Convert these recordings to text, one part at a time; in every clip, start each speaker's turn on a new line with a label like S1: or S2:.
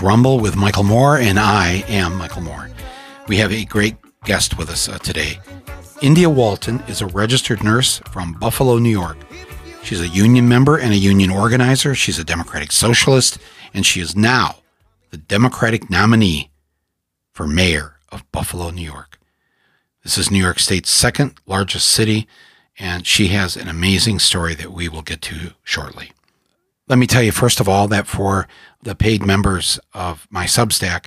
S1: Rumble with Michael Moore, and I am Michael Moore. We have a great guest with us uh, today. India Walton is a registered nurse from Buffalo, New York. She's a union member and a union organizer. She's a Democratic Socialist, and she is now the Democratic nominee for mayor of Buffalo, New York. This is New York State's second largest city, and she has an amazing story that we will get to shortly. Let me tell you, first of all, that for the paid members of my Substack,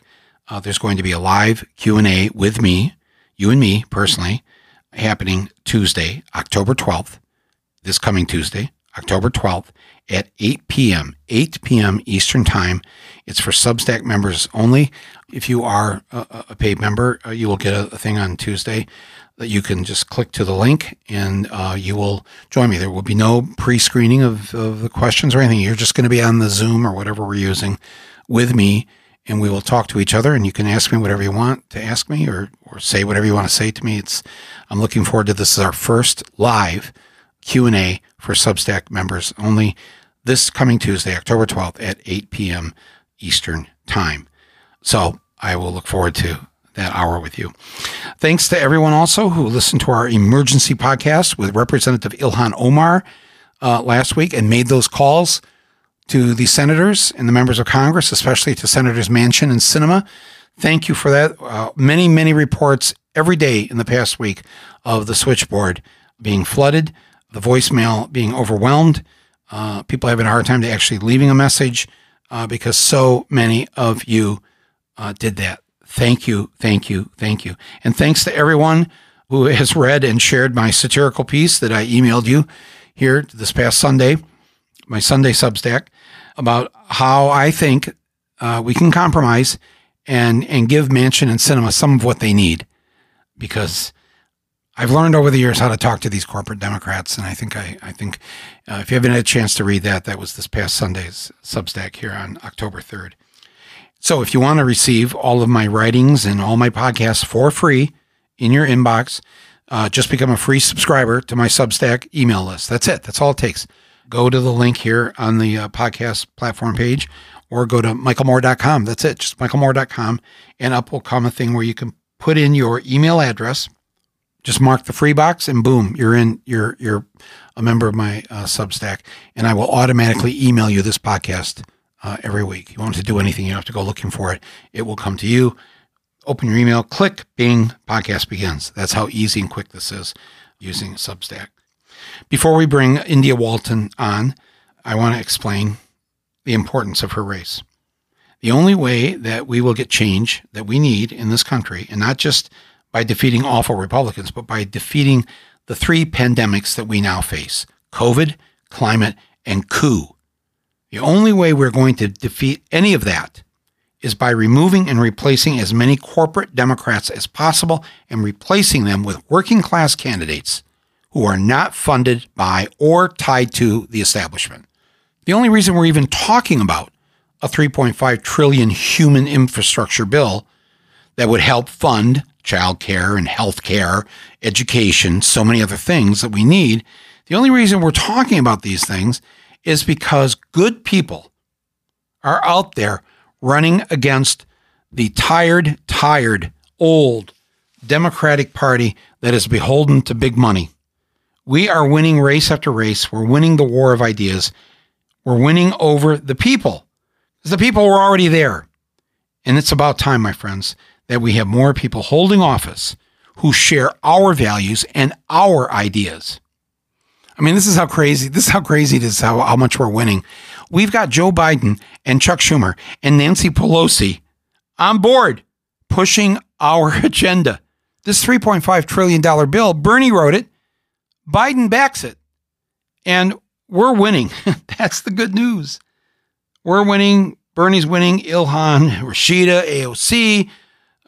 S1: uh, there's going to be a live Q&A with me, you and me personally, happening Tuesday, October 12th, this coming Tuesday, October 12th at 8 p.m., 8 p.m. Eastern Time. It's for Substack members only. If you are a, a paid member, uh, you will get a, a, thing on Tuesday that you can just click to the link and uh, you will join me. There will be no pre screening of, of the questions or anything. You're just going to be on the Zoom or whatever we're using with me and we will talk to each other and you can ask me whatever you want to ask me or, or say whatever you want to say to me. It's, I'm looking forward to this. this is our first live Q&A for Substack members only this coming Tuesday, October 12th at 8 p.m. Eastern Time. So I will look forward to that hour with you. Thanks to everyone also who listened to our emergency podcast with Representative Ilhan Omar uh, last week and made those calls to the senators and the members of Congress, especially to Senators Manchin and Sinema. Thank you for that. Uh, many, many reports every day in the past week of the switchboard being flooded, the voicemail being overwhelmed, uh, people having a hard time to actually leaving a message uh, because so many of you uh, did that. Thank you, thank you, thank you. And thanks to everyone who has read and shared my satirical piece that I emailed you here this past Sunday, my Sunday Substack about how I think uh, we can compromise and and give Manchin and Sinema some of what they need, because I've learned over the years how to talk to these corporate Democrats, and I think I I think uh, if you haven't had a chance to read that, that was this past Sunday's Substack here on October third. So if you want to receive all of my writings and all my podcasts for free in your inbox, uh, just become a free subscriber to my Substack email list. That's it. That's all it takes go to the link here on the uh, podcast platform page or go to michaelmoore.com. That's it, just michaelmoore.com. And up will come a thing where you can put in your email address, just mark the free box, and boom, you're in, you're, you're a member of my uh, Substack. And I will automatically email you this podcast uh, every week. You want to do anything, you have to go looking for it. It will come to you. Open your email, click, bing, podcast begins. That's how easy and quick this is using Substack. Before we bring India Walton on, I want to explain the importance of her race. The only way that we will get change that we need in this country, and not just by defeating awful Republicans, but by defeating the three pandemics that we now face COVID, climate, and coup. The only way we're going to defeat any of that is by removing and replacing as many corporate Democrats as possible and replacing them with working class candidates who are not funded by or tied to the establishment. The only reason we're even talking about a 3.5 trillion human infrastructure bill that would help fund childcare and healthcare, education, so many other things that we need. The only reason we're talking about these things is because good people are out there running against the tired, tired, old Democratic Party that is beholden to big money. We are winning race after race. We're winning the war of ideas. We're winning over the people. Because the people were already there. And it's about time, my friends, that we have more people holding office who share our values and our ideas. I mean, this is how crazy, this is how crazy it is, how, how much we're winning. We've got Joe Biden and Chuck Schumer and Nancy Pelosi on board pushing our agenda. This $3.5 trillion bill, Bernie wrote it. Biden backs it. And we're winning. That's the good news. We're winning. Bernie's winning. Ilhan, Rashida, AOC,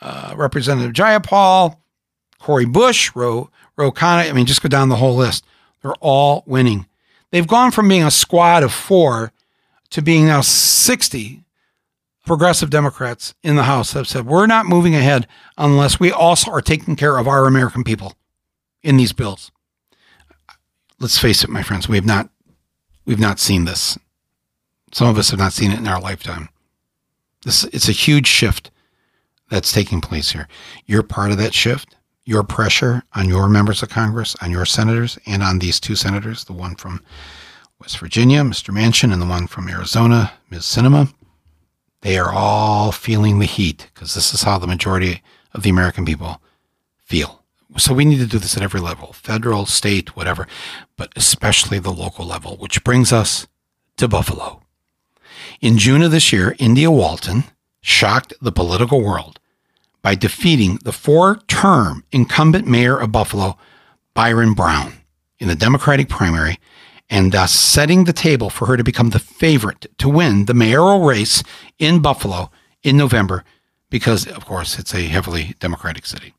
S1: uh, Representative Jayapal, Cori Bush, Ro, Ro Khanna. I mean, just go down the whole list. They're all winning. They've gone from being a squad of four to being now 60 progressive Democrats in the House that have said, we're not moving ahead unless we also are taking care of our American people in these bills let's face it, my friends, we have not we've not seen this. Some of us have not seen it in our lifetime. This it's a huge shift that's taking place here. You're part of that shift. Your pressure on your members of Congress, on your senators, and on these two senators, the one from West Virginia, Mr. Manchin, and the one from Arizona, Ms. Sinema, they are all feeling the heat because this is how the majority of the American people feel. So we need to do this at every level federal, state, whatever, but especially the local level, which brings us to Buffalo. In June of this year, India Walton shocked the political world by defeating the four term incumbent mayor of Buffalo, Byron Brown, in the Democratic primary, and thus setting the table for her to become the favorite to win the mayoral race in Buffalo in November, because, of course, it's a heavily Democratic city.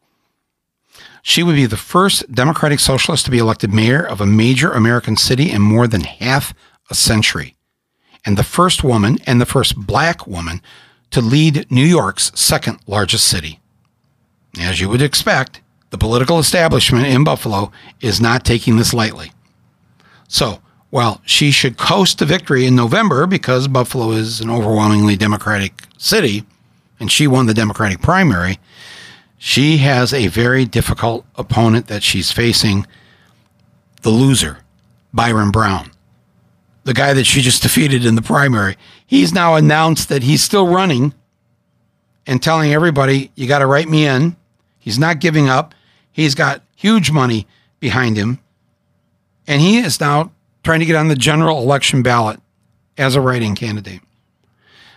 S1: She would be the first Democratic Socialist to be elected mayor of a major American city in more than half a century, and the first woman and the first black woman to lead New York's second largest city. As you would expect, the political establishment in Buffalo is not taking this lightly. So, while she should coast to victory in November because Buffalo is an overwhelmingly Democratic city and she won the Democratic primary, she has a very difficult opponent that she's facing the loser, Byron Brown the guy that she just defeated in the primary, he's now announced that he's still running and telling everybody, you got to write me in. He's not giving up. He's got huge money behind him. And he is now trying to get on the general election ballot as a writing candidate.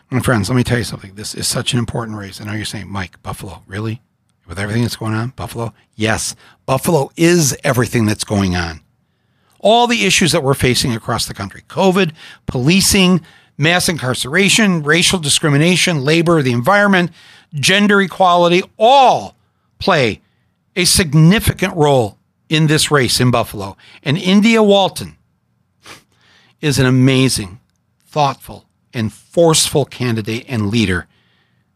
S1: My friends, let me tell you something. This is such an important race. I know you're saying, Mike, Buffalo, really? With everything that's going on, Buffalo? Yes, Buffalo is everything that's going on all the issues that we're facing across the country COVID, policing, mass incarceration, racial discrimination, labor, the environment, gender equality all play a significant role in this race in Buffalo. And India Walton is an amazing, thoughtful, and forceful candidate and leader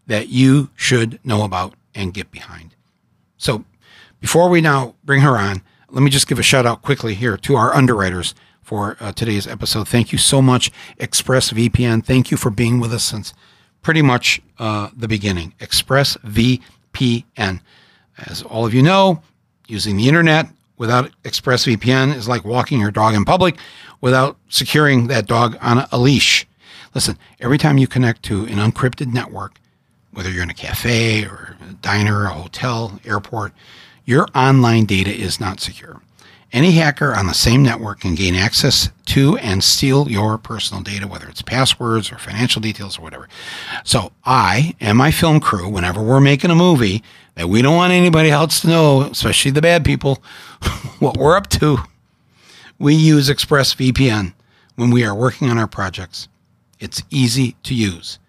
S1: that you should know about and get behind. So before we now bring her on, let me just give a shout out quickly here to our underwriters for uh, today's episode. Thank you so much, ExpressVPN. Thank you for being with us since pretty much uh, the beginning. ExpressVPN. As all of you know, using the internet without ExpressVPN is like walking your dog in public without securing that dog on a, leash. Listen, every time you connect to an unencrypted network, whether you're in a cafe or a diner, a hotel, airport, your online data is not secure. Any hacker on the same network can gain access to and steal your personal data, whether it's passwords or financial details or whatever. So, I and my film crew, whenever we're making a movie that we don't want anybody else to know, especially the bad people, what we're up to, we use ExpressVPN when we are working on our projects. It's easy to use,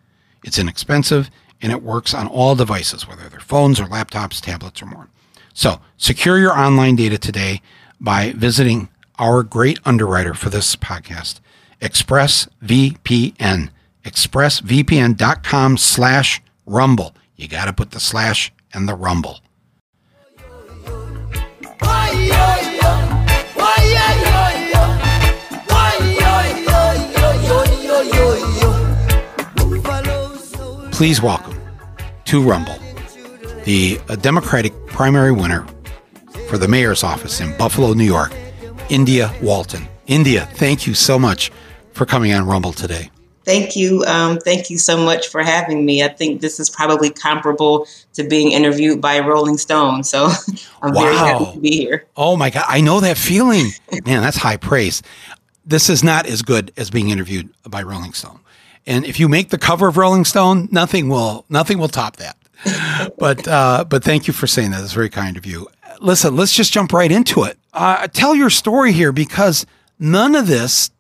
S1: it's inexpensive, and it works on all devices, whether they're phones or laptops, tablets, or more. So secure your online data today by visiting our great underwriter for this podcast, ExpressVPN. ExpressVPN.com slash rumble. You got to put the slash and the rumble. Please welcome to Rumble the Democratic primary winner for the mayor's office in Buffalo, New York, India Walton. India, thank you so much for coming on Rumble today.
S2: Thank you. Um, thank you so much for having me. I think this is probably comparable to being interviewed by Rolling Stone. So I'm wow. very happy to be here.
S1: Oh my God. I know that feeling. Man, that's high praise. This is not as good as being interviewed by Rolling Stone. And if you make the cover of Rolling Stone, nothing will nothing will top that but uh, but thank you for saying that. It's very kind of you. Listen, let's just jump right into it. Uh, tell your story here because none of this,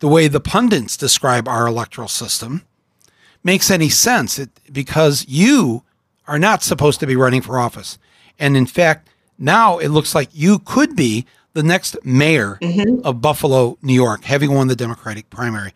S1: the way the pundits describe our electoral system, makes any sense. It, because you are not supposed to be running for office, and in fact, now it looks like you could be the next mayor mm-hmm. of Buffalo, New York, having won the Democratic primary.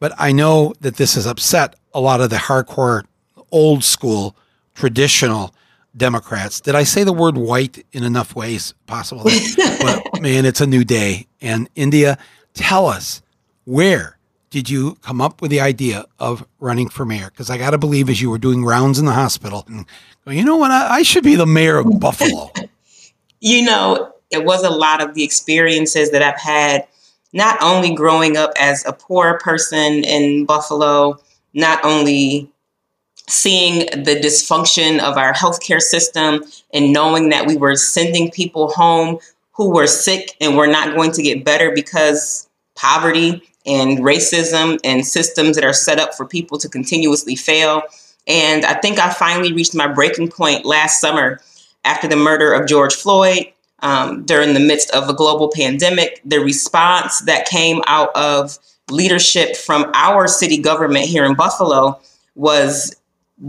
S1: But I know that this has upset a lot of the hardcore, old school traditional Democrats. Did I say the word white in enough ways possible? but man, it's a new day. And India, tell us where did you come up with the idea of running for mayor? Because I got to believe, as you were doing rounds in the hospital, and you know what, I, I should be the mayor of Buffalo.
S2: you know, it was a lot of the experiences that I've had, not only growing up as a poor person in Buffalo, not only seeing the dysfunction of our healthcare system and knowing that we were sending people home who were sick and were not going to get better because poverty and racism and systems that are set up for people to continuously fail. And I think I finally reached my breaking point last summer after the murder of George Floyd. Um, during the midst of a global pandemic, the response that came out of leadership from our city government here in Buffalo was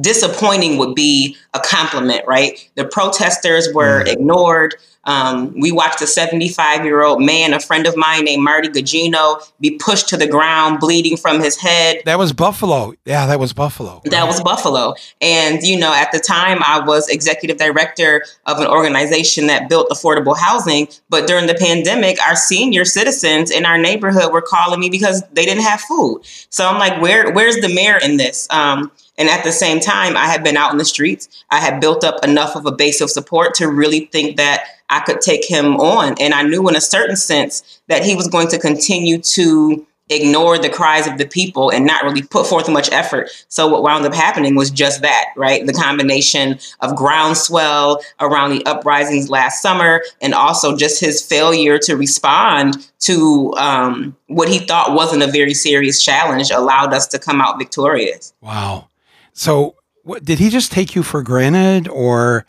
S2: disappointing would be a compliment, right? The protesters were mm. ignored. Um, we watched a 75 year old man, a friend of mine named Marty Gugino, be pushed to the ground, bleeding from his head.
S1: That was Buffalo. Yeah, that was Buffalo.
S2: That was Buffalo. And, you know, at the time, I was executive director of an organization that built affordable housing. But during the pandemic, our senior citizens in our neighborhood were calling me because they didn't have food. So I'm like, where, where's the mayor in this? Um, and at the same time, I had been out in the streets. I had built up enough of a base of support to really think that I could take him on. And I knew in a certain sense that he was going to continue to ignore the cries of the people and not really put forth much effort. So what wound up happening was just that, right? The combination of groundswell around the uprisings last summer and also just his failure to respond to um, what he thought wasn't a very serious challenge allowed us to come out victorious.
S1: Wow. So, what, did he just take you for granted, or,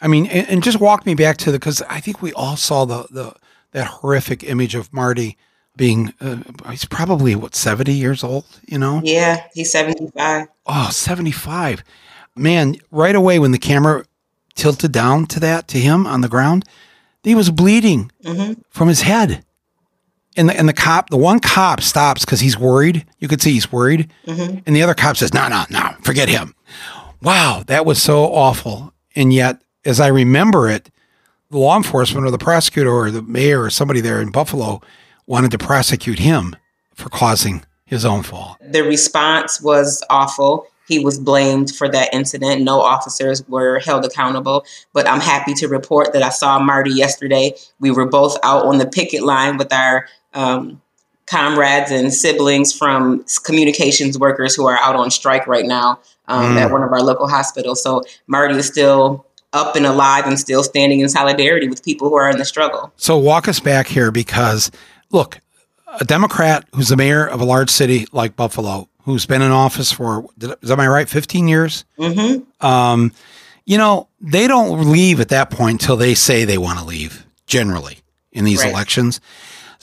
S1: I mean, and, and just walk me back to the because I think we all saw the the that horrific image of Marty being uh, he's probably what 70 years old you know?
S2: Yeah he's 75
S1: oh 75 man right away when the camera tilted down to that to him on the ground he was bleeding mm-hmm. from his head and the, and the cop, the one cop stops because he's worried. You could see he's worried. Mm-hmm. And the other cop says, no, no, no, forget him. Wow, that was so awful. And yet, as I remember it, the law enforcement or the prosecutor or the mayor or somebody there in Buffalo wanted to prosecute him for causing his own fall.
S2: The response was awful. He was blamed for that incident. No officers were held accountable. But I'm happy to report that I saw Marty yesterday. We were both out on the picket line with our um, comrades and siblings from communications workers who are out on strike right now um, mm. at one of our local hospitals. So Marty is still up and alive and still standing in solidarity with people who are in the struggle.
S1: So walk us back here because look, a Democrat who's the mayor of a large city like Buffalo, who's been in office for, is that my right, 15 years? Mm-hmm. Um, you know, they don't leave at that point until they say they want to leave, generally, in these right. elections.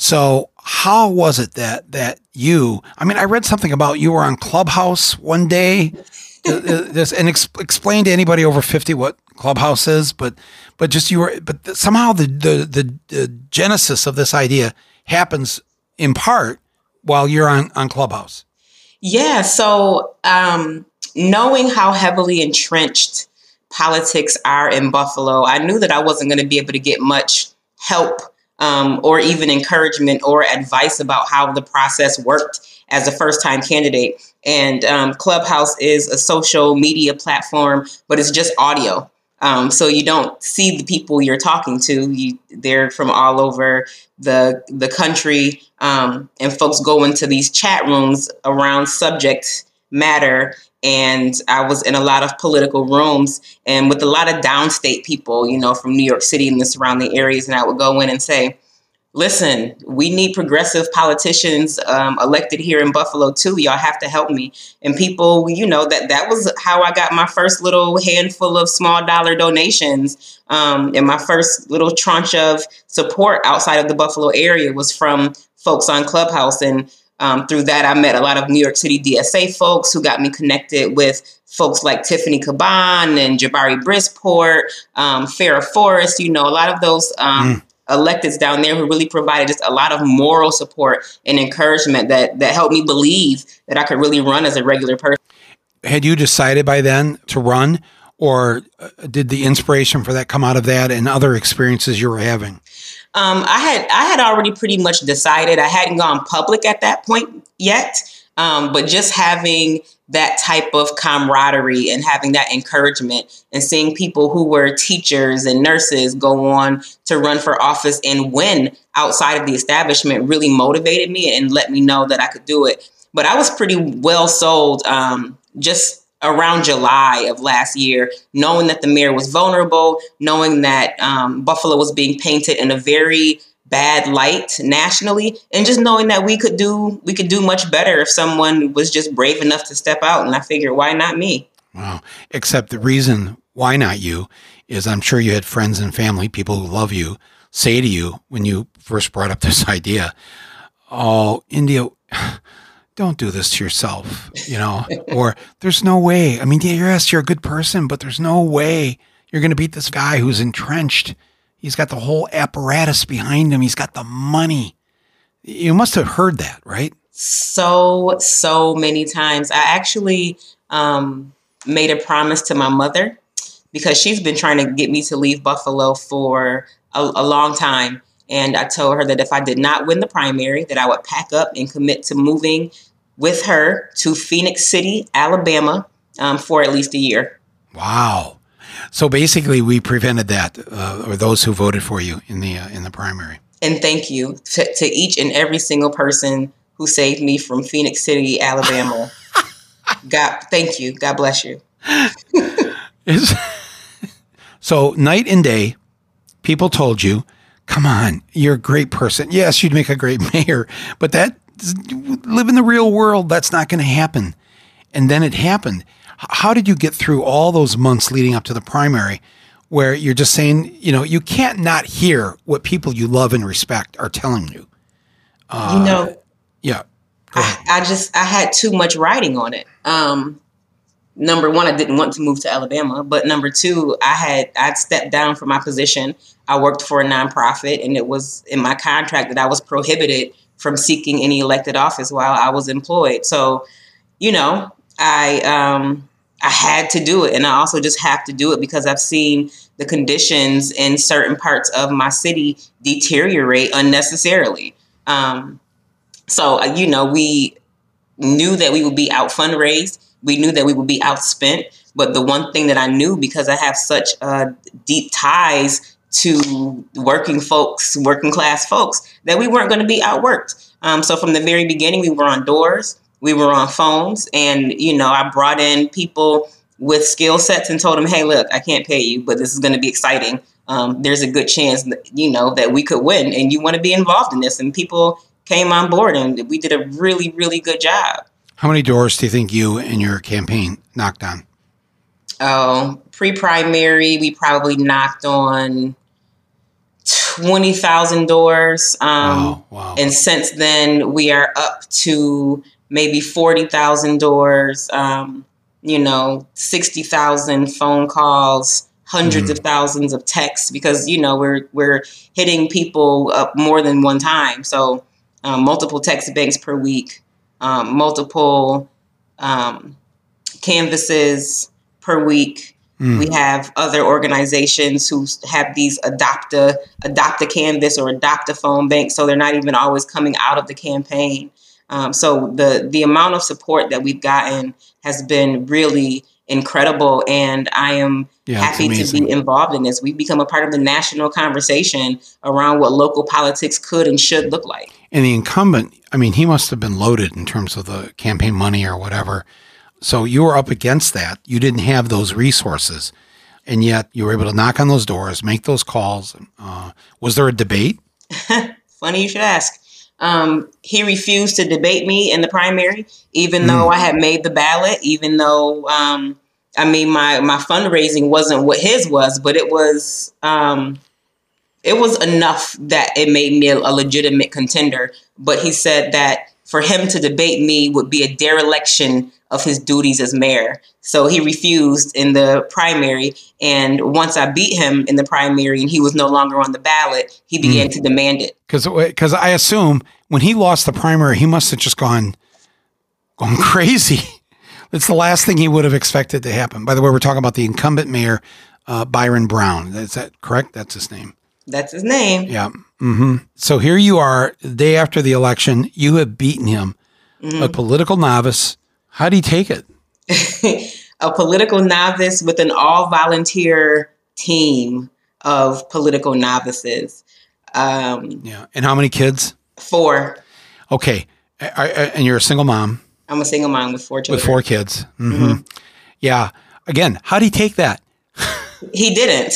S1: So how was it that that you? I mean, I read something about you were on Clubhouse one day. Uh, uh, this and ex- explain to anybody over 50 what clubhouse is but but just you were but somehow the, the the the genesis of this idea happens in part while you're on on clubhouse
S2: yeah so um knowing how heavily entrenched politics are in buffalo i knew that i wasn't going to be able to get much help um, or even encouragement or advice about how the process worked as a first time candidate. And um, Clubhouse is a social media platform, but it's just audio. Um, so you don't see the people you're talking to. You, they're from all over the the country, um, and folks go into these chat rooms around subject matter and I was in a lot of political rooms and with a lot of downstate people, you know, from New York City and the surrounding areas. And I would go in and say, listen, we need progressive politicians um, elected here in Buffalo too. Y'all have to help me. And people, you know, that that was how I got my first little handful of small dollar donations. Um, and my first little tranche of support outside of the Buffalo area was from folks on Clubhouse. And um, through that, I met a lot of New York City DSA folks who got me connected with folks like Tiffany Caban and Jabari Brisport, um, Phara Forrest, you know, a lot of those um, mm. electeds down there who really provided just a lot of moral support and encouragement that, that helped me believe that I could really run as a regular person.
S1: Had you decided by then to run, or uh, did the inspiration for that come out of that and other experiences you were having?
S2: Um, I had I had already pretty much decided. I hadn't gone public at that point yet, um, but just having that type of camaraderie and having that encouragement and seeing people who were teachers and nurses go on to run for office and win outside of the establishment really motivated me and let me know that I could do it. But I was pretty well sold um, just around July of last year, knowing that the mayor was vulnerable, knowing that um, Buffalo was being painted in a very bad light nationally and just knowing that we could do we could do much better if someone was just brave enough to step out and i figured why not me?
S1: Wow. Except the reason why not you is i'm sure you had friends and family people who love you say to you when you first brought up this idea oh india don't do this to yourself you know or there's no way i mean yes you're a good person but there's no way you're going to beat this guy who's entrenched He's got the whole apparatus behind him. He's got the money. You must have heard that, right?
S2: So, so many times. I actually um, made a promise to my mother because she's been trying to get me to leave Buffalo for a, a long time. And I told her that if I did not win the primary, that I would pack up and commit to moving with her to Phenix City, Alabama, um, for at least a year.
S1: Wow. So basically, we prevented that, uh, or those who voted for you in the uh, in the primary.
S2: And thank you to, to each and every single person who saved me from Phenix City, Alabama. God, thank you. God bless you.
S1: so night and day, people told you, "Come on, you're a great person. Yes, you'd make a great mayor, but that live in the real world. That's not going to happen." And then it happened. How did you get through all those months leading up to the primary where you're just saying, you know, you can't not hear what people you love and respect are telling you?
S2: Uh, you know,
S1: yeah.
S2: I, I, just, I had too much writing on it. Um, number one, I didn't want to move to Alabama, but number two, I had, I'd stepped down from my position. I worked for a nonprofit and it was in my contract that I was prohibited from seeking any elected office while I was employed. So, you know, I um, I had to do it. And I also just have to do it because I've seen the conditions in certain parts of my city deteriorate unnecessarily. Um, so, uh, you know, we knew that we would be out fundraised. We knew that we would be outspent. But the one thing that I knew because I have such uh, deep ties to working folks, working class folks, that we weren't going to be outworked. Um, so from the very beginning, we were on doors we were on phones and you know i brought in people with skill sets and told them hey look i can't pay you but this is going to be exciting. Um, there's a good chance that, you know that we could win and you want to be involved in this. And people came on board and we did a really really good job.
S1: How many doors do you think you and your campaign knocked on?
S2: Oh pre-primary we probably knocked on 20,000 doors. Um, wow, wow. And since then, we are up to maybe 40,000 doors, um, you know, 60,000 phone calls, 100s mm-hmm. of thousands of texts because, you know, we're, we're hitting people up more than one time. So um, multiple text banks per week, um, multiple um, canvases per week. Mm. We have other organizations who have these adopt a adopt a canvas or adopt a phone bank, so they're not even always coming out of the campaign. Um, so the the amount of support that we've gotten has been really incredible, and I am yeah, happy to be involved in this. We've become a part of the national conversation around what local politics could and should look like.
S1: And the incumbent, I mean, he must have been loaded in terms of the campaign money or whatever. So you were up against that. You didn't have those resources, and yet you were able to knock on those doors, make those calls. Uh, was there a debate?
S2: Funny you should ask. Um, he refused to debate me in the primary, even mm. though I had made the ballot, even though, um, I mean, my, my fundraising wasn't what his was, but it was, um, it was enough that it made me a, a legitimate contender. But he said that for him to debate me would be a dereliction of his duties as mayor. So he refused in the primary. And once I beat him in the primary and he was no longer on the ballot, he began mm. to demand it.
S1: Because I assume when he lost the primary, he must have just gone, gone crazy. It's the last thing he would have expected to happen. By the way, we're talking about the incumbent mayor, uh, Byron Brown. Is that correct? That's his name.
S2: That's his name.
S1: Yeah. hmm So here you are, the day after the election. You have beaten him,
S2: Mm-hmm.
S1: a political novice. How do you take it?
S2: a political novice with an all volunteer team of political novices. Um,
S1: Yeah. And how many kids?
S2: four.
S1: Okay. I, I, and you're a single mom
S2: I'm a single mom with four children.
S1: with four kids. hmm Yeah. Again, how do you take that?
S2: He didn't.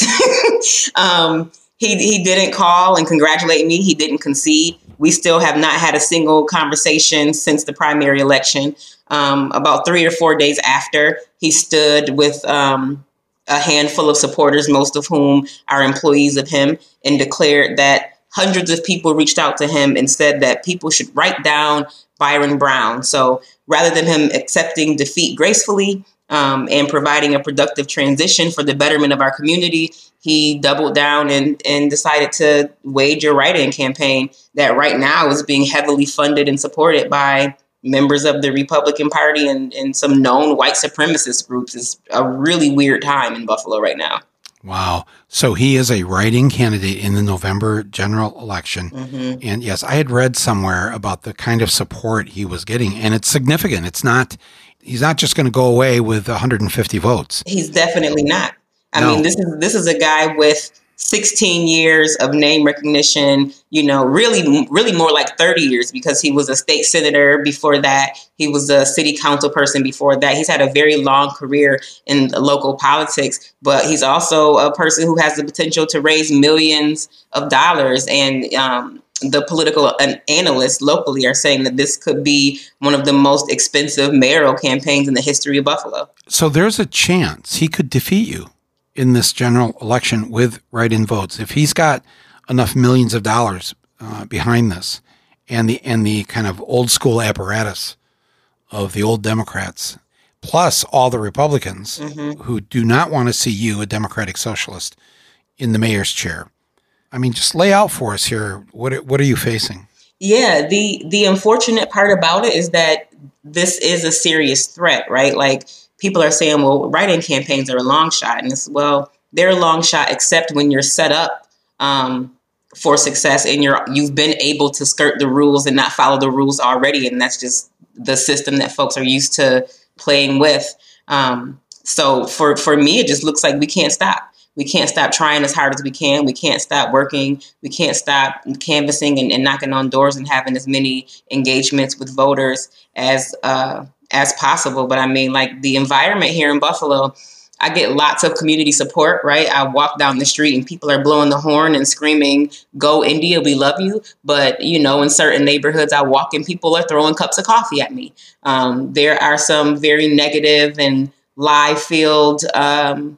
S2: um, he he didn't call and congratulate me. He didn't concede. We still have not had a single conversation since the primary election. Um, about three or four days after, he stood with um, a handful of supporters, most of whom are employees of him, and declared that hundreds of people reached out to him and said that people should write down Byron Brown. So rather than him accepting defeat gracefully um, and providing a productive transition for the betterment of our community, he doubled down and, and decided to wage a write in campaign that right now is being heavily funded and supported by members of the Republican Party and, and some known white supremacist groups. It's a really weird time in Buffalo right now.
S1: Wow. So he is a writing candidate in the November general election.
S2: Mm-hmm.
S1: And yes, I had read somewhere about the kind of support he was getting, and it's significant. It's not, he's not just going to go away with 150 votes.
S2: He's definitely not. I
S1: No.
S2: mean, this is this is a guy with 16 years of name recognition. You know, really, really more like 30 years because he was a state senator before that. He was a city council person before that. He's had a very long career in local politics, but he's also a person who has the potential to raise millions of dollars. And um, the political analysts locally are saying that this could be one of the most expensive mayoral campaigns in the history of Buffalo.
S1: So there's a chance he could defeat you in this general election with write in votes. If he's got enough millions of dollars uh, behind this and the, and the kind of old school apparatus of the old Democrats, plus all the Republicans who do not want to see you, a Democratic socialist, in the mayor's chair. I mean, just lay out for us here. What, are- what are you facing?
S2: Yeah, the the unfortunate part about it is that this is a serious threat, right? Like people are saying, well, write-in campaigns are a long shot, and it's well, they're a long shot except when you're set up um, for success and you're you've been able to skirt the rules and not follow the rules already, and that's just the system that folks are used to playing with. Um, so for for me, it just looks like we can't stop. We can't stop trying as hard as we can. We can't stop working. We can't stop canvassing and, and knocking on doors and having as many engagements with voters as uh, as possible. But I mean, like the environment here in Buffalo, I get lots of community support, right? I walk down the street and people are blowing the horn and screaming, Go India, we love you. But, you know, in certain neighborhoods, I walk and people are throwing cups of coffee at me. Um, there are some very negative and lie filled um,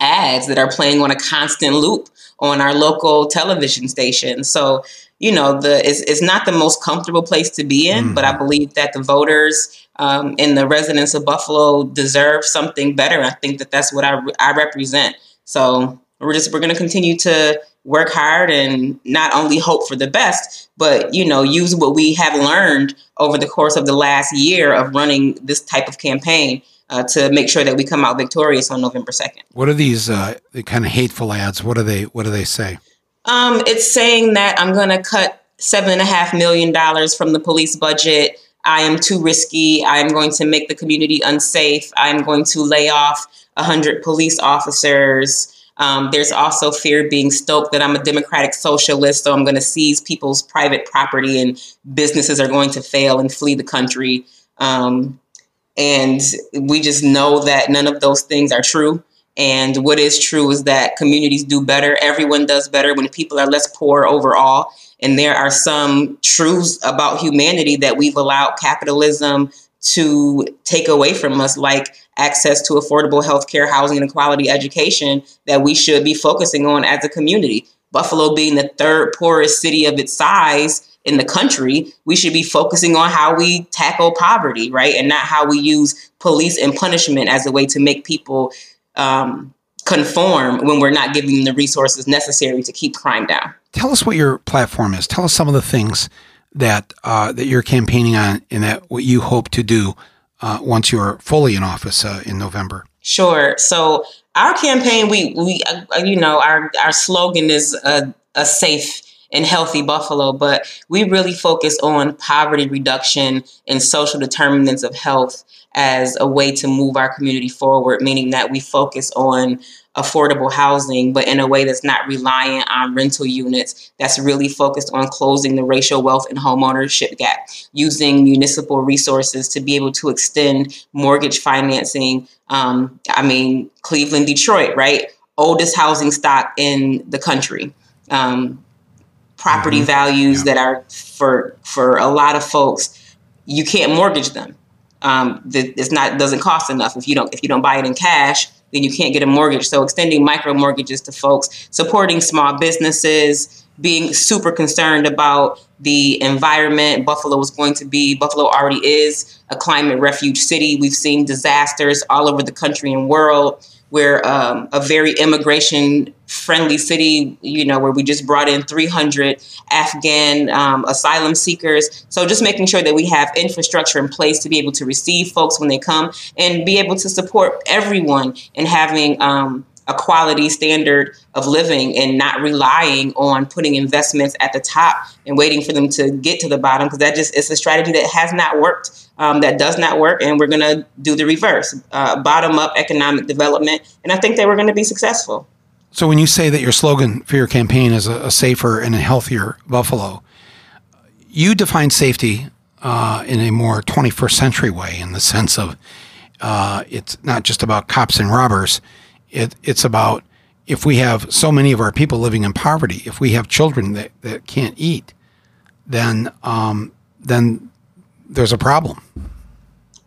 S2: ads that are playing on a constant loop on our local television station. So, you know, the it's, it's not the most comfortable place to be in, but I believe that the voters um, and the residents of Buffalo deserve something better. I think that that's what I, I represent. So we're just we're going to continue to work hard and not only hope for the best, but you know use what we have learned over the course of the last year of running this type of campaign uh, to make sure that we come out victorious on November second.
S1: What are these uh, the kind of hateful ads? What do they What do they say?
S2: Um, it's saying that I'm going to cut seven and a half million dollars from the police budget. I am too risky. I'm going to make the community unsafe. I'm going to lay off a hundred police officers. Um, there's also fear being stoked that I'm a democratic socialist, so I'm going to seize people's private property and businesses are going to fail and flee the country. Um, and we just know that none of those things are true. And what is true is that communities do better. Everyone does better when people are less poor overall. And there are some truths about humanity that we've allowed capitalism to take away from us, like access to affordable health care, housing, and quality education that we should be focusing on as a community. Buffalo being the third poorest city of its size in the country, we should be focusing on how we tackle poverty, right? And not how we use police and punishment as a way to make people um, conform when we're not giving them the resources necessary to keep crime down.
S1: Tell us what your platform is. Tell us some of the things that uh, that you're campaigning on, and that what you hope to do uh, once you're fully in office uh, in November.
S2: Sure. So our campaign, we we uh, you know our our slogan is a, a safe and healthy Buffalo, but we really focus on poverty reduction and social determinants of health as a way to move our community forward, meaning that we focus on affordable housing, but in a way that's not reliant on rental units, that's really focused on closing the racial wealth and homeownership gap, using municipal resources to be able to extend mortgage financing. Um, I mean, Cleveland, Detroit, right? Oldest housing stock in the country. Um, property mm-hmm. values yeah. that are for for a lot of folks, you can't mortgage them. Um, it's not doesn't cost enough if you don't if you don't buy it in cash then you can't get a mortgage. So extending micro mortgages to folks, supporting small businesses, being super concerned about the environment. Buffalo is going to be, Buffalo already is a climate refuge city. We've seen disasters all over the country and world. We're um, a very immigration friendly city, you know, where we just brought in 300 Afghan um, asylum seekers. So just making sure that we have infrastructure in place to be able to receive folks when they come and be able to support everyone in having um, a quality standard of living and not relying on putting investments at the top and waiting for them to get to the bottom because that just it's a strategy that has not worked um, that does not work and we're going to do the reverse uh, bottom up economic development and i think that we're going to be successful
S1: so when you say that your slogan for your campaign is a, a safer and a healthier buffalo you define safety uh, in a more 21st century way in the sense of uh, it's not just about cops and robbers it, it's about if we have so many of our people living in poverty, if we have children that, that can't eat, then um, then there's a problem.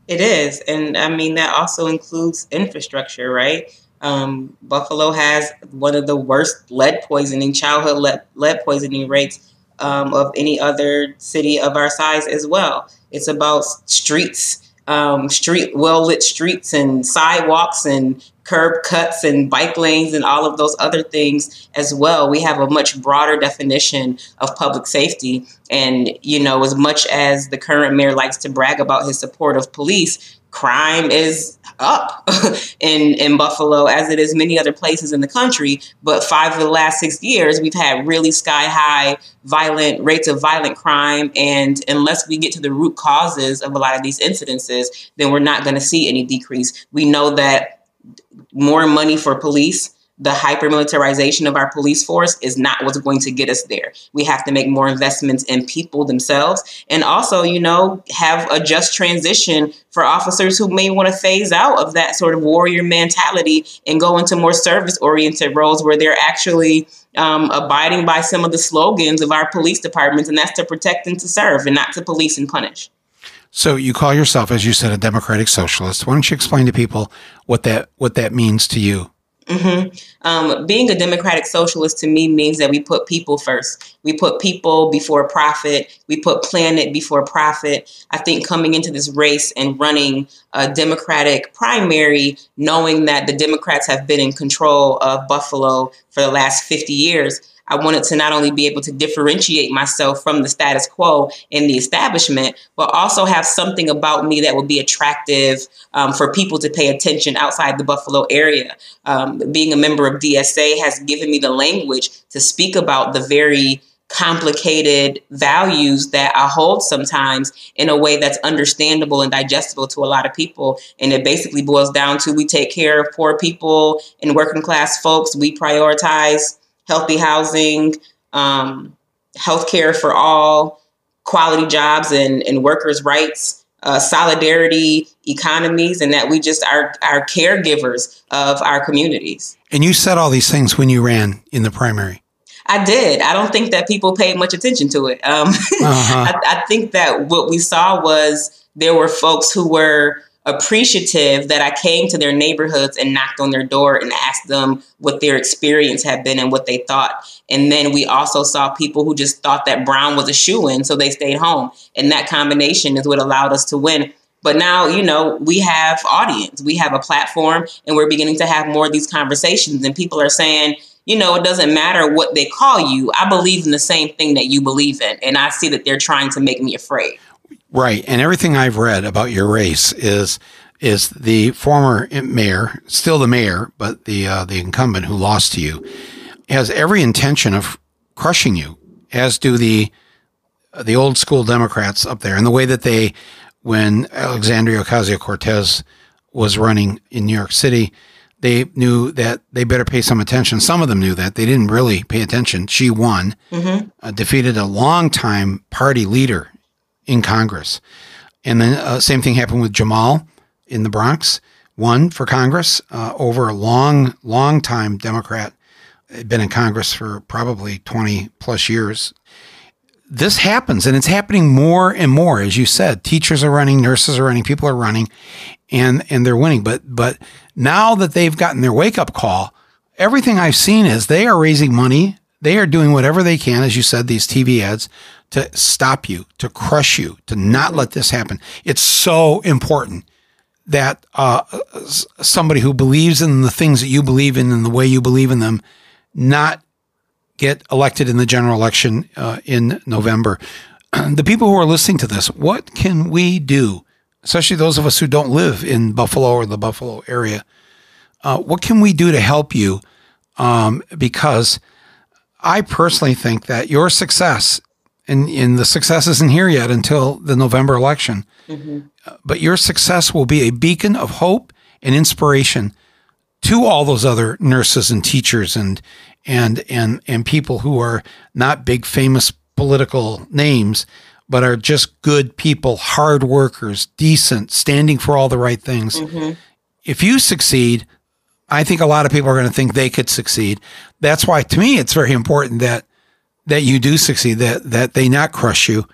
S2: It is, and I mean that also includes infrastructure, right? Um, Buffalo has one of the worst lead poisoning, childhood lead, lead poisoning rates um, of any other city of our size as well. It's about streets, um, street well lit streets and sidewalks and curb cuts and bike lanes and all of those other things as well. We have a much broader definition of public safety. And, you know, as much as the current mayor likes to brag about his support of police, crime is up in in Buffalo as it is many other places in the country. But five of the last six years, we've had really sky high violent rates of violent crime, and unless we get to the root causes of a lot of these incidences, then we're not going to see any decrease. We know that more money for police, the hyper militarization of our police force is not what's going to get us there. We have to make more investments in people themselves and also, you know, have a just transition for officers who may want to phase out of that sort of warrior mentality and go into more service oriented roles where they're actually um, abiding by some of the slogans of our police departments, and that's to protect and to serve and not to police and punish.
S1: So you call yourself, as you said, a democratic socialist. Why don't you explain to people what that what that means to you?
S2: Mm-hmm. Um, being a democratic socialist to me means that we put people first. We put people before profit. We put planet before profit. I think coming into this race and running a Democratic primary, knowing that the Democrats have been in control of Buffalo for the last 50 years, I wanted to not only be able to differentiate myself from the status quo in the establishment, but also have something about me that would be attractive um, for people to pay attention outside the Buffalo area. Um, being a member of DSA has given me the language to speak about the very complicated values that I hold sometimes in a way that's understandable and digestible to a lot of people. And it basically boils down to we take care of poor people and working class folks. We prioritize healthy housing, um, healthcare for all, quality jobs and, and workers' rights, uh, solidarity economies, and that we just are, are caregivers of our communities.
S1: And you said all these things when you ran in the primary.
S2: I did. I don't think that people paid much attention to it. Um, uh-huh. I, I think that what we saw was there were folks who were appreciative that I came to their neighborhoods and knocked on their door and asked them what their experience had been and what they thought. And then we also saw people who just thought that Brown was a shoo in, so they stayed home. And that combination is what allowed us to win. But now, you know, we have audience, we have a platform, and we're beginning to have more of these conversations. And people are saying, you know, it doesn't matter what they call you. I believe in the same thing that you believe in. And I see that they're trying to make me afraid.
S1: Right. And everything I've read about your race is is the former mayor, still the mayor, but the uh, the incumbent who lost to you, has every intention of crushing you, as do the the old school Democrats up there. And the way that they, when Alexandria Ocasio Cortez was running in New York City, they knew that they better pay some attention. Some of them knew that. They didn't really pay attention. She won, mm-hmm. uh, defeated a longtime party leader in Congress. And then uh, same thing happened with Jamaal in the Bronx, won for Congress uh, over a long, long time Democrat. Had been in Congress for probably 20 plus years. This happens and it's happening more and more. As you said, teachers are running, nurses are running, people are running and, and they're winning. But, but now that they've gotten their wake up call, everything I've seen is they are raising money. They are doing whatever they can, as you said, these TV ads to stop you, to crush you, to not let this happen. It's so important that uh, somebody who believes in the things that you believe in and the way you believe in them not get elected in the general election uh, in November. the people who are listening to this, what can we do especially those of us who don't live in Buffalo or the Buffalo area. Uh, what can we do to help you? Um, because I personally think that your success, and, and, the success isn't here yet until the November election, mm-hmm. but your success will be a beacon of hope and inspiration to all those other nurses and teachers and and and and people who are not big famous political names but are just good people, hard workers, decent, standing for all the right things. Mm-hmm. If you succeed, I think a lot of people are going to think they could succeed. That's why, to me, it's very important that that you do succeed, that that they not crush you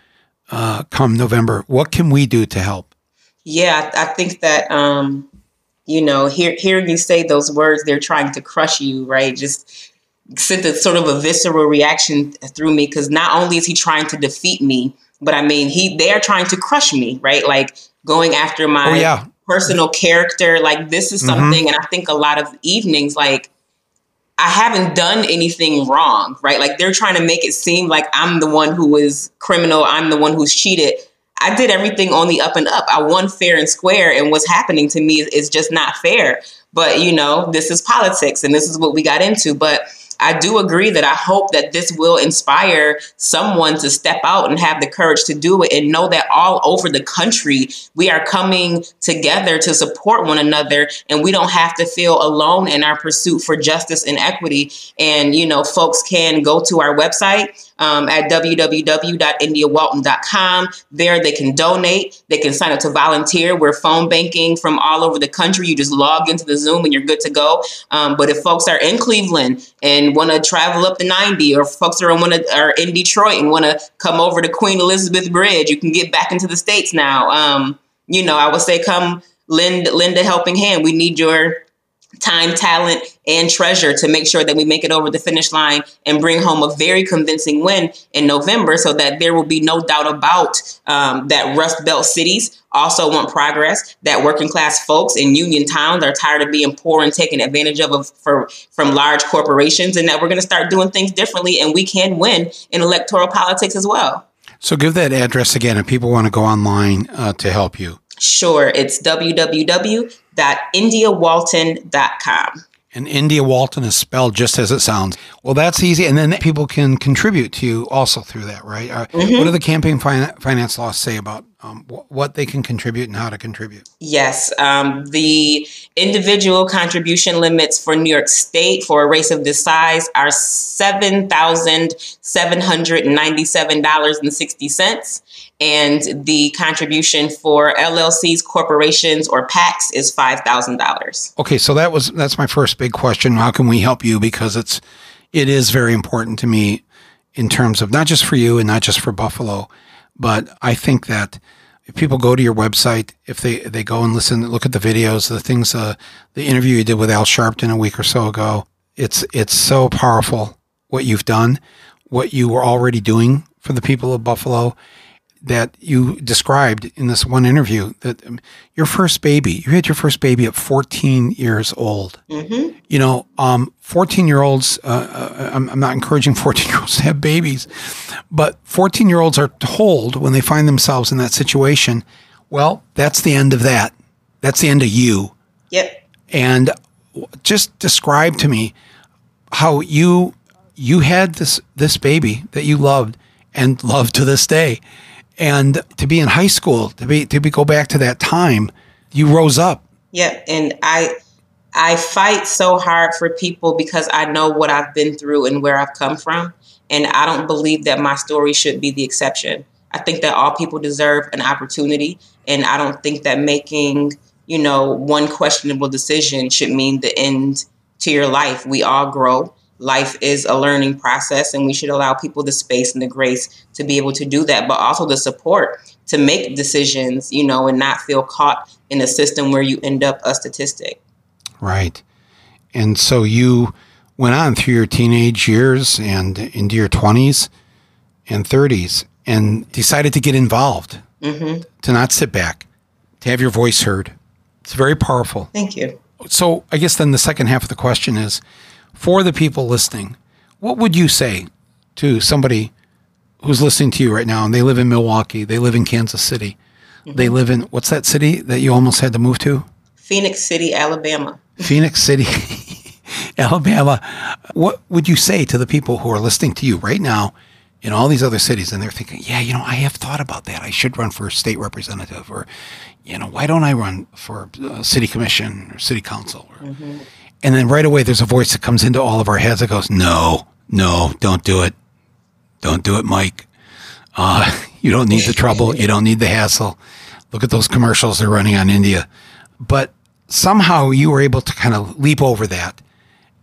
S1: uh, come November. What can we do to help?
S2: Yeah, I think that um, you know, hear, hearing you say those words, they're trying to crush you, right? Just sent a sort of a visceral reaction through me because not only is he trying to defeat me, but I mean, he they are trying to crush me, right? Like going after my oh, yeah. personal character. Like this is mm-hmm. something, mm-hmm. and I think a lot of evenings, like I haven't done anything wrong, right? Like they're trying to make it seem like I'm the one who is criminal. I'm the one who's cheated. I did everything on the up and up. I won fair and square, and what's happening to me is, is just not fair. But you know, this is politics, and this is what we got into. But I do agree that I hope that this will inspire someone to step out and have the courage to do it and know that all over the country we are coming together to support one another and we don't have to feel alone in our pursuit for justice and equity. And, you know, folks can go to our website um, at www.indiawalton.com. There they can donate, they can sign up to volunteer. We're phone banking from all over the country. You just log into the Zoom and you're good to go. Um, but if folks are in Cleveland and want to travel up the 90, or folks are, wanna, are in Detroit and want to come over to Queen Elizabeth Bridge, you can get back into the States now. Um, you know, I would say come lend, lend a helping hand. We need your time, talent, and treasure to make sure that we make it over the finish line and bring home a very convincing win in November so that there will be no doubt about um, that Rust Belt cities also want progress, that working class folks in union towns are tired of being poor and taken advantage of for, from large corporations, and that we're going to start doing things differently and we can win in electoral politics as well.
S1: So give that address again if people want to go online uh, to help you.
S2: Sure, it's www.indiawalton.com.
S1: And India Walton is spelled just as it sounds. Well, that's easy. And then people can contribute to you also through that, right? Uh, mm-hmm. What do the campaign finance laws say about um, what they can contribute and how to contribute?
S2: Yes. Um, the individual contribution limits for New York State for a race of this size are $7,797.60 and the contribution for LLCs, corporations, or PACs is five thousand dollars.
S1: Okay, so that was that's my first big question. How can we help you? Because it's it is very important to me in terms of not just for you and not just for Buffalo, but I think that if people go to your website, if they they go and listen, look at the videos, the things, uh, the interview you did with Al Sharpton a week or so ago, it's it's so powerful what you've done, what you were already doing for the people of Buffalo, that you described in this one interview that um, your first baby, you had your first baby at 14 years old. Mm-hmm. You know, um, 14 year olds, uh, uh, I'm, I'm, not encouraging 14 year olds to have babies, but 14 year olds are told when they find themselves in that situation, well, that's the end of that. That's the end of you.
S2: Yep.
S1: And just describe to me how you you had this this baby that you loved and love to this day. And to be in high school, to be to be go back to that time, you rose up.
S2: Yeah, and I I fight so hard for people because I know what I've been through and where I've come from. And I don't believe that my story should be the exception. I think that all people deserve an opportunity. And I don't think that making, you know, one questionable decision should mean the end to your life. We all grow life is a learning process and we should allow people the space and the grace to be able to do that but also the support to make decisions you know and not feel caught in a system where you end up a statistic.
S1: Right. And so you went on through your teenage years and into your 20s and 30s and decided to get involved mm-hmm. to not sit back to have your voice heard. It's very powerful.
S2: Thank you.
S1: So i guess then the second half of the question is for the people listening, what would you say to somebody who's listening to you right now and they live in Milwaukee, they live in Kansas City, mm-hmm. they live in what's that city that you almost had to move to?
S2: Phenix City, Alabama.
S1: Phenix City, Alabama. What would you say to the people who are listening to you right now in all these other cities and they're thinking, yeah, you know, I have thought about that. I should run for state representative or, you know, why don't I run for uh, city commission or city council? Or, mm-hmm. And then right away, there's a voice that comes into all of our heads that goes, no, no, don't do it. Don't do it, Mike. Uh, you don't need the trouble. You don't need the hassle. Look at those commercials they're running on India. But somehow you were able to kind of leap over that.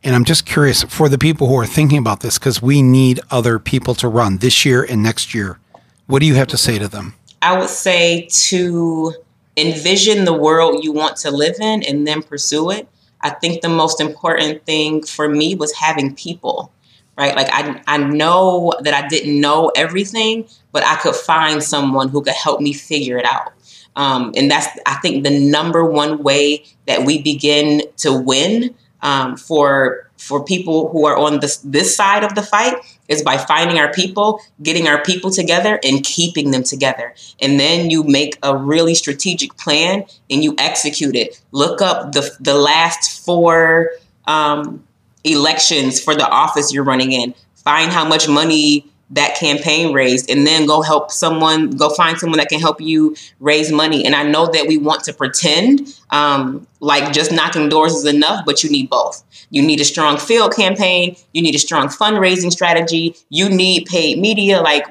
S1: And I'm just curious for the people who are thinking about this, because we need other people to run this year and next year. What do you have to say to them?
S2: I would say to envision the world you want to live in and then pursue it. I think the most important thing for me was having people, right? Like I, I know that I didn't know everything, but I could find someone who could help me figure it out. Um, and that's, I think, the number one way that we begin to win um, for for people who are on this this side of the fight is by finding our people, getting our people together, and keeping them together. And then you make a really strategic plan and you execute it. Look up the the last four um, elections for the office you're running in. Find how much money that campaign raised and then go help someone go find someone that can help you raise money. And i know that we want to pretend um, like just knocking doors is enough but you need both. You need a strong field campaign you need a strong fundraising strategy you need paid media. Like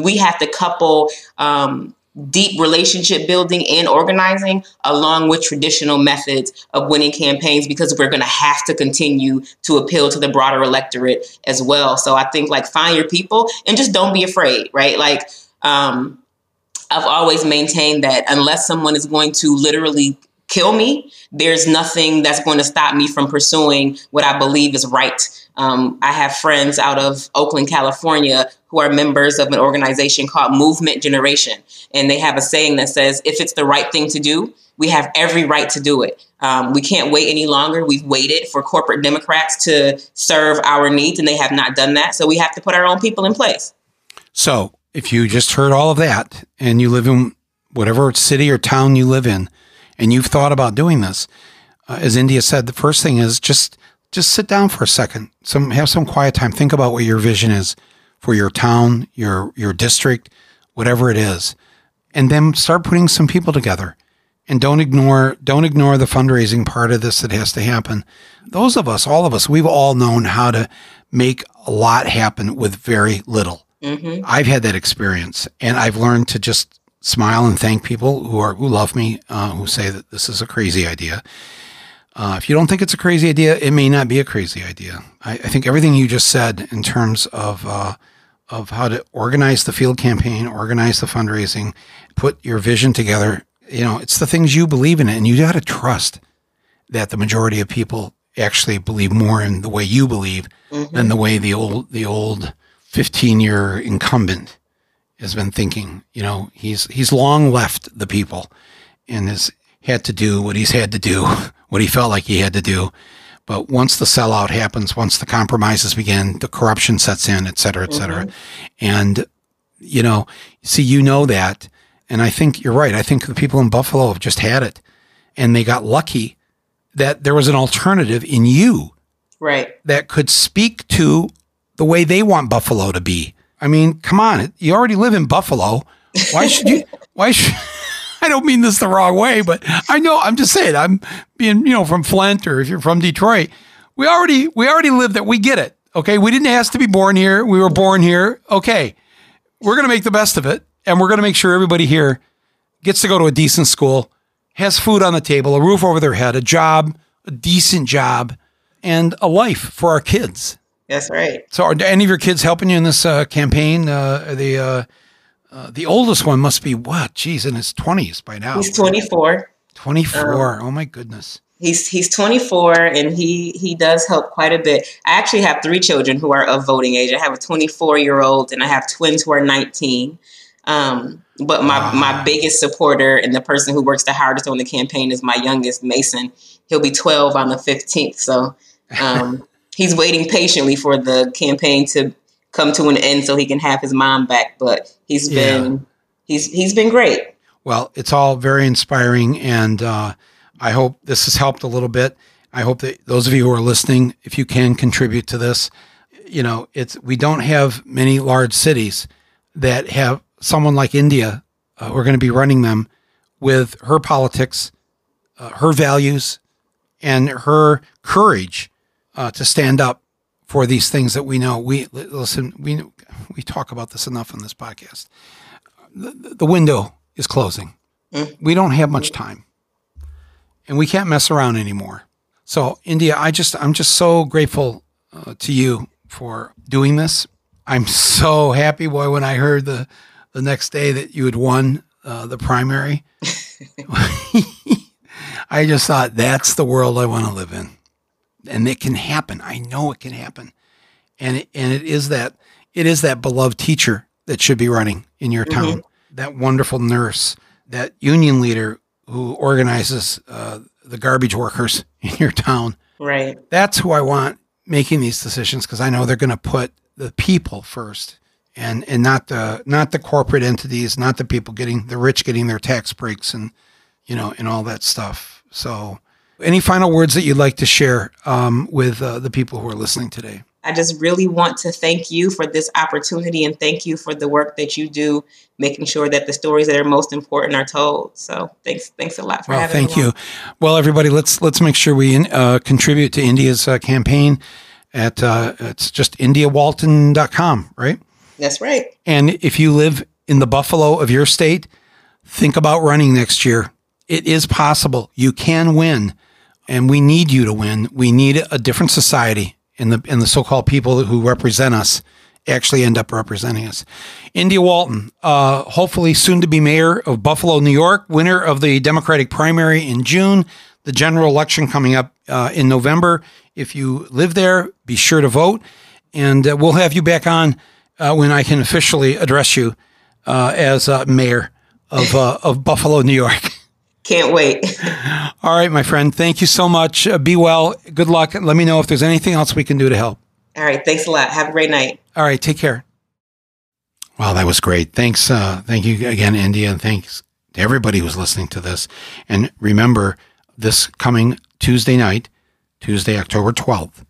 S2: we have to couple um, deep relationship building and organizing along with traditional methods of winning campaigns because we're going to have to continue to appeal to the broader electorate as well. So i think like find your people and just don't be afraid right? Like um, i've always maintained that unless someone is going to literally kill me there's nothing that's going to stop me from pursuing what i believe is right um, I have friends out of Oakland, California, who are members of an organization called Movement Generation. And they have a saying that says, if it's the right thing to do, we have every right to do it. Um, we can't wait any longer. We've waited for corporate Democrats to serve our needs, and they have not done that. So we have to put our own people in place.
S1: So if you just heard all of that and you live in whatever city or town you live in, and you've thought about doing this, uh, as India said, the first thing is just just sit down for a second. Some have some quiet time. Think about what your vision is for your town, your your district, whatever it is. And then start putting some people together. And don't ignore don't ignore the fundraising part of this that has to happen. Those of us, all of us, we've all known how to make a lot happen with very little. Mm-hmm. I've had that experience, and I've learned to just smile and thank people who are who love me, uh, who say that this is a crazy idea, uh, if you don't think it's a crazy idea, it may not be a crazy idea. I, I think everything you just said in terms of uh, of how to organize the field campaign, organize the fundraising, put your vision together. You know, it's the things you believe in and you got to trust that the majority of people actually believe more in the way you believe mm-hmm. than the way the old the old fifteen year incumbent has been thinking. You know, he's he's long left the people, and has had to do what he's had to do what he felt like he had to do. But once the sellout happens, once the compromises begin, the corruption sets in, et cetera, et cetera. Mm-hmm. And, you know, see, you know that. And I think you're right. I think the people in Buffalo have just had it. and they got lucky that there was an alternative in you
S2: Right.
S1: that could speak to the way they want Buffalo to be. I mean, come on, you already live in Buffalo. Why should you? Why should? I don't mean this the wrong way, but I know I'm just saying I'm being you know from Flint or if you're from Detroit, we already we already live that. We get it. Okay, we didn't ask to be born here. We were born here. Okay, we're gonna make the best of it, and we're gonna make sure everybody here gets to go to a decent school, has food on the table, a roof over their head, a job, a decent job, and a life for our kids.
S2: That's right.
S1: So, are any of your kids helping you in this uh, campaign? Uh, the uh, uh, the oldest one must be what? Geez, in his twenties by now.
S2: He's 24.
S1: Twenty four. oh my goodness.
S2: He's he's 24 and he he does help quite a bit. I actually have three children who are of voting age. I have a 24 year old and I have twins who are 19. Um, but my
S1: Wow.
S2: my biggest supporter and the person who works the hardest on the campaign is my youngest Mason. He'll be 12 on the 15th. So um, he's waiting patiently for the campaign to come to an end so he can have his mom back. But he's
S1: Yeah.
S2: been he's he's been great.
S1: Well, it's all very inspiring, and uh, I hope this has helped a little bit. I hope that those of you who are listening, if you can contribute to this, you know, it's we don't have many large cities that have someone like India. Uh, we're going to be running them with her politics, uh, her values, and her courage uh, to stand up for these things that we know. We listen. We we talk about this enough on this podcast. The, the window is closing. We don't have much time, and we can't mess around anymore. So, India, I just I'm just so grateful uh, to you for doing this. I'm so happy, boy, when I heard the the next day that you had won uh, the primary. I just thought that's the world I want to live in, and it can happen. I know it can happen, and it, and it is that it is that beloved teacher that should be running in your town, that wonderful nurse, that union leader who organizes uh, the garbage workers in your town.
S2: Right.
S1: That's who I want making these decisions because I know they're going to put the people first. And, and not the not the corporate entities, not the people getting the rich getting their tax breaks and you know and all that stuff. So, any final words that you'd like to share um, with uh, the people who are listening today?
S2: I just really want to thank you for this opportunity and thank you for the work that you do, making sure that the stories that are most important are told. So thanks, thanks a lot for
S1: Well,
S2: having
S1: thank
S2: me.
S1: you.
S2: on.
S1: Well, everybody, let's let's make sure we uh, contribute to India's uh, campaign at uh, it's just indiawalton.com, right?
S2: That's right.
S1: And if you live in the Buffalo of your state, think about running next year. It is possible. You can win, and we need you to win. We need a different society, and the and the so-called people who represent us actually end up representing us. India Walton, uh, hopefully soon to be mayor of Buffalo, New York, winner of the Democratic primary in June, the general election coming up uh, in November. If you live there, be sure to vote, and uh, we'll have you back on uh, when I can officially address you uh, as uh, mayor of of Buffalo, New York.
S2: Can't wait.
S1: All right, my friend. Thank you so much. Uh, be well. Good luck. Let me know if there's anything else we can do to help.
S2: All right. Thanks a lot. Have a great night.
S1: All right. Take care. Wow, that was great. Thanks. Uh, thank you again, India, and thanks to everybody who's listening to this. And remember, this coming Tuesday night, Tuesday, October 12th,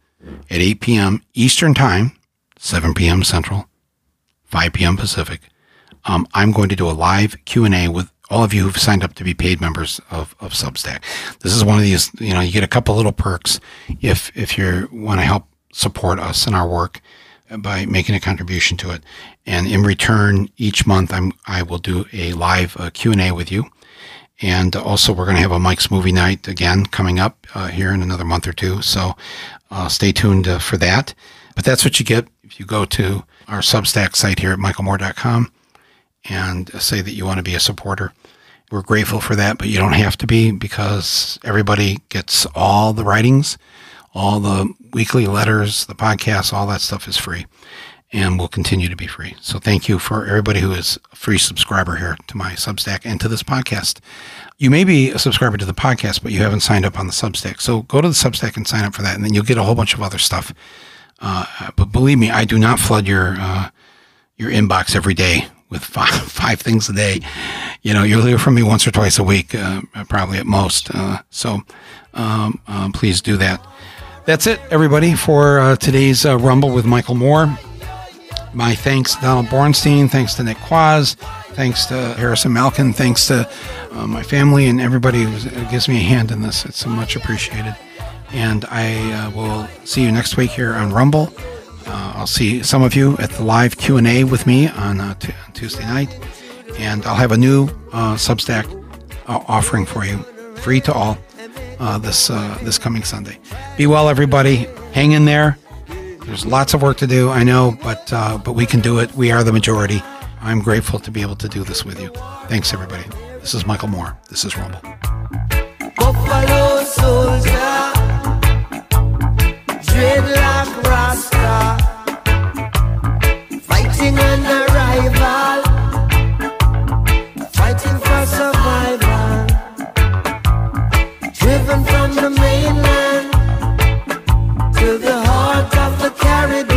S1: at 8 p.m. Eastern Time, 7 p.m. Central, 5 p.m. Pacific. Um, I'm going to do a live Q&A with all of you who've signed up to be paid members of, of Substack. This is one of these, you know, you get a couple little perks if if you want to help support us in our work by making a contribution to it. And in return, each month I'm I will do a live uh, Q&A with you. And also, we're going to have a Mike's movie night again coming up uh, here in another month or two. So uh, stay tuned uh, for that. But that's what you get if you go to our Substack site here at michaelmoore.com and say that you want to be a supporter. We're grateful for that, but you don't have to be because everybody gets all the writings, all the weekly letters, the podcasts, all that stuff is free and will continue to be free. So thank you for everybody who is a free subscriber here to my Substack and to this podcast. You may be a subscriber to the podcast, but you haven't signed up on the Substack. So go to the Substack and sign up for that, and then you'll get a whole bunch of other stuff. Uh, but believe me, I do not flood your uh, your inbox every day with five, five things a day. You know, you'll hear from me once or twice a week, uh, probably at most. Uh, so um, um, please do that. That's it, everybody, for uh, today's uh, Rumble with Michael Moore. My thanks Donald Bornstein. Thanks to Nick Quaz. Thanks to Harrison Malkin. Thanks to uh, my family and everybody who gives me a hand in this. It's much appreciated. And I uh, will see you next week here on Rumble. Uh, I'll see some of you at the live Q and A with me on, uh, t- on, Tuesday night, and I'll have a new uh, Substack uh, offering for you, free to all, uh, this this coming Sunday. Be well, everybody. Hang in there. There's lots of work to do, I know, but but we can do it. We are the majority. I'm grateful to be able to do this with you. Thanks, everybody. This is Michael Moore. This is Rumble. Buffalo soldier.
S3: fighting an arrival, fighting for survival. Driven from the mainland to the heart of the Caribbean.